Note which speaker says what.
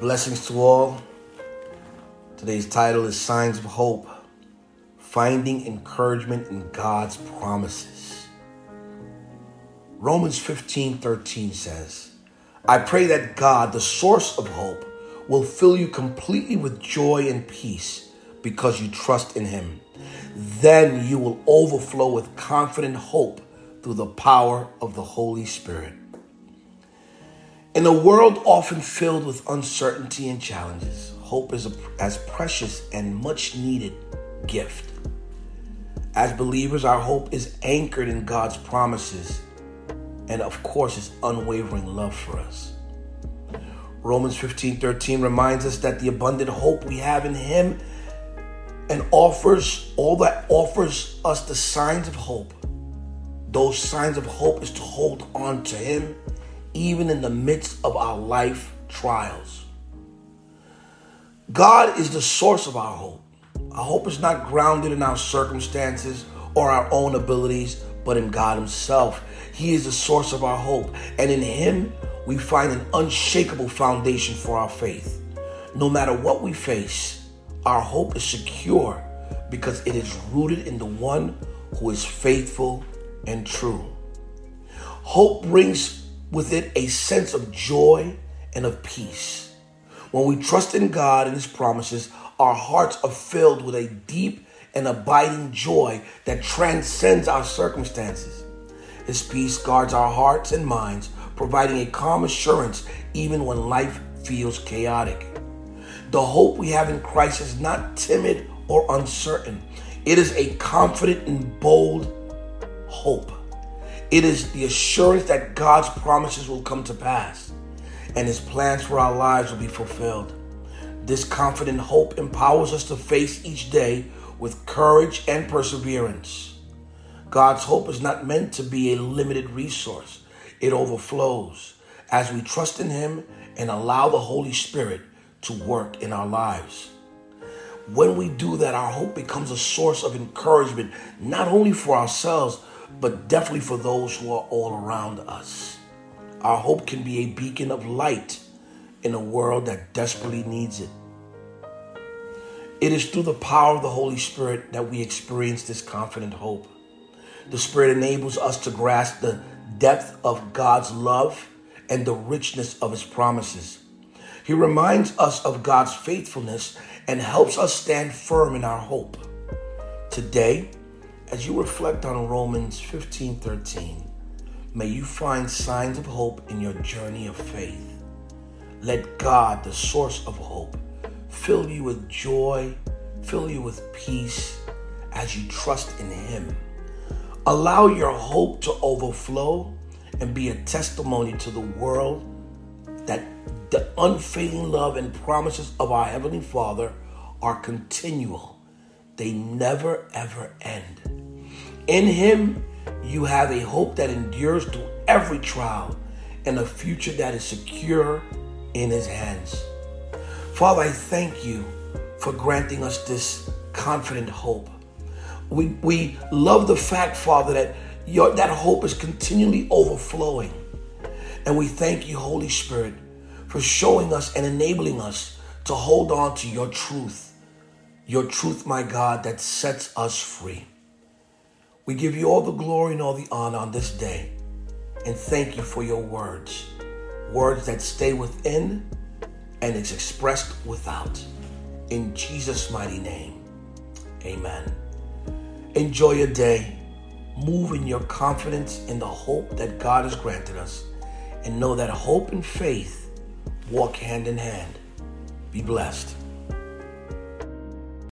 Speaker 1: Blessings to all. Today's title is Signs of Hope Finding Encouragement in God's Promises. Romans 15 13 says, I pray that God, the source of hope, will fill you completely with joy and peace because you trust in Him. Then you will overflow with confident hope through the power of the Holy Spirit. In a world often filled with uncertainty and challenges, hope is a, as precious and much needed gift. As believers, our hope is anchored in God's promises and, of course, His unwavering love for us. Romans 15 13 reminds us that the abundant hope we have in Him and offers all that offers us the signs of hope. Those signs of hope is to hold on to Him even in the midst of our life trials. God is the source of our hope. Our hope is not grounded in our circumstances or our own abilities, but in God Himself. He is the source of our hope, and in Him we find an unshakable foundation for our faith. No matter what we face, our hope is secure because it is rooted in the one who is faithful and true. Hope brings with it a sense of joy and of peace. When we trust in God and His promises, our hearts are filled with a deep and abiding joy that transcends our circumstances. His peace guards our hearts and minds, providing a calm assurance even when life feels chaotic. The hope we have in Christ is not timid or uncertain, it is a confident and bold hope. It is the assurance that God's promises will come to pass and his plans for our lives will be fulfilled. This confident hope empowers us to face each day with courage and perseverance. God's hope is not meant to be a limited resource, it overflows as we trust in Him and allow the Holy Spirit to work in our lives. When we do that, our hope becomes a source of encouragement, not only for ourselves, but definitely for those who are all around us. Our hope can be a beacon of light in a world that desperately needs it. It is through the power of the Holy Spirit that we experience this confident hope. The Spirit enables us to grasp the depth of God's love and the richness of His promises. He reminds us of God's faithfulness and helps us stand firm in our hope. Today, as you reflect on Romans 15 13, may you find signs of hope in your journey of faith. Let God, the source of hope, fill you with joy, fill you with peace as you trust in Him. Allow your hope to overflow and be a testimony to the world that the unfailing love and promises of our Heavenly Father are continual. They never ever end. In Him, you have a hope that endures through every trial and a future that is secure in His hands. Father, I thank you for granting us this confident hope. We, we love the fact, Father, that your, that hope is continually overflowing. And we thank you, Holy Spirit, for showing us and enabling us to hold on to your truth. Your truth, my God, that sets us free. We give you all the glory and all the honor on this day. And thank you for your words. Words that stay within and is expressed without. In Jesus' mighty name. Amen. Enjoy your day. Move in your confidence in the hope that God has granted us. And know that hope and faith walk hand in hand. Be blessed.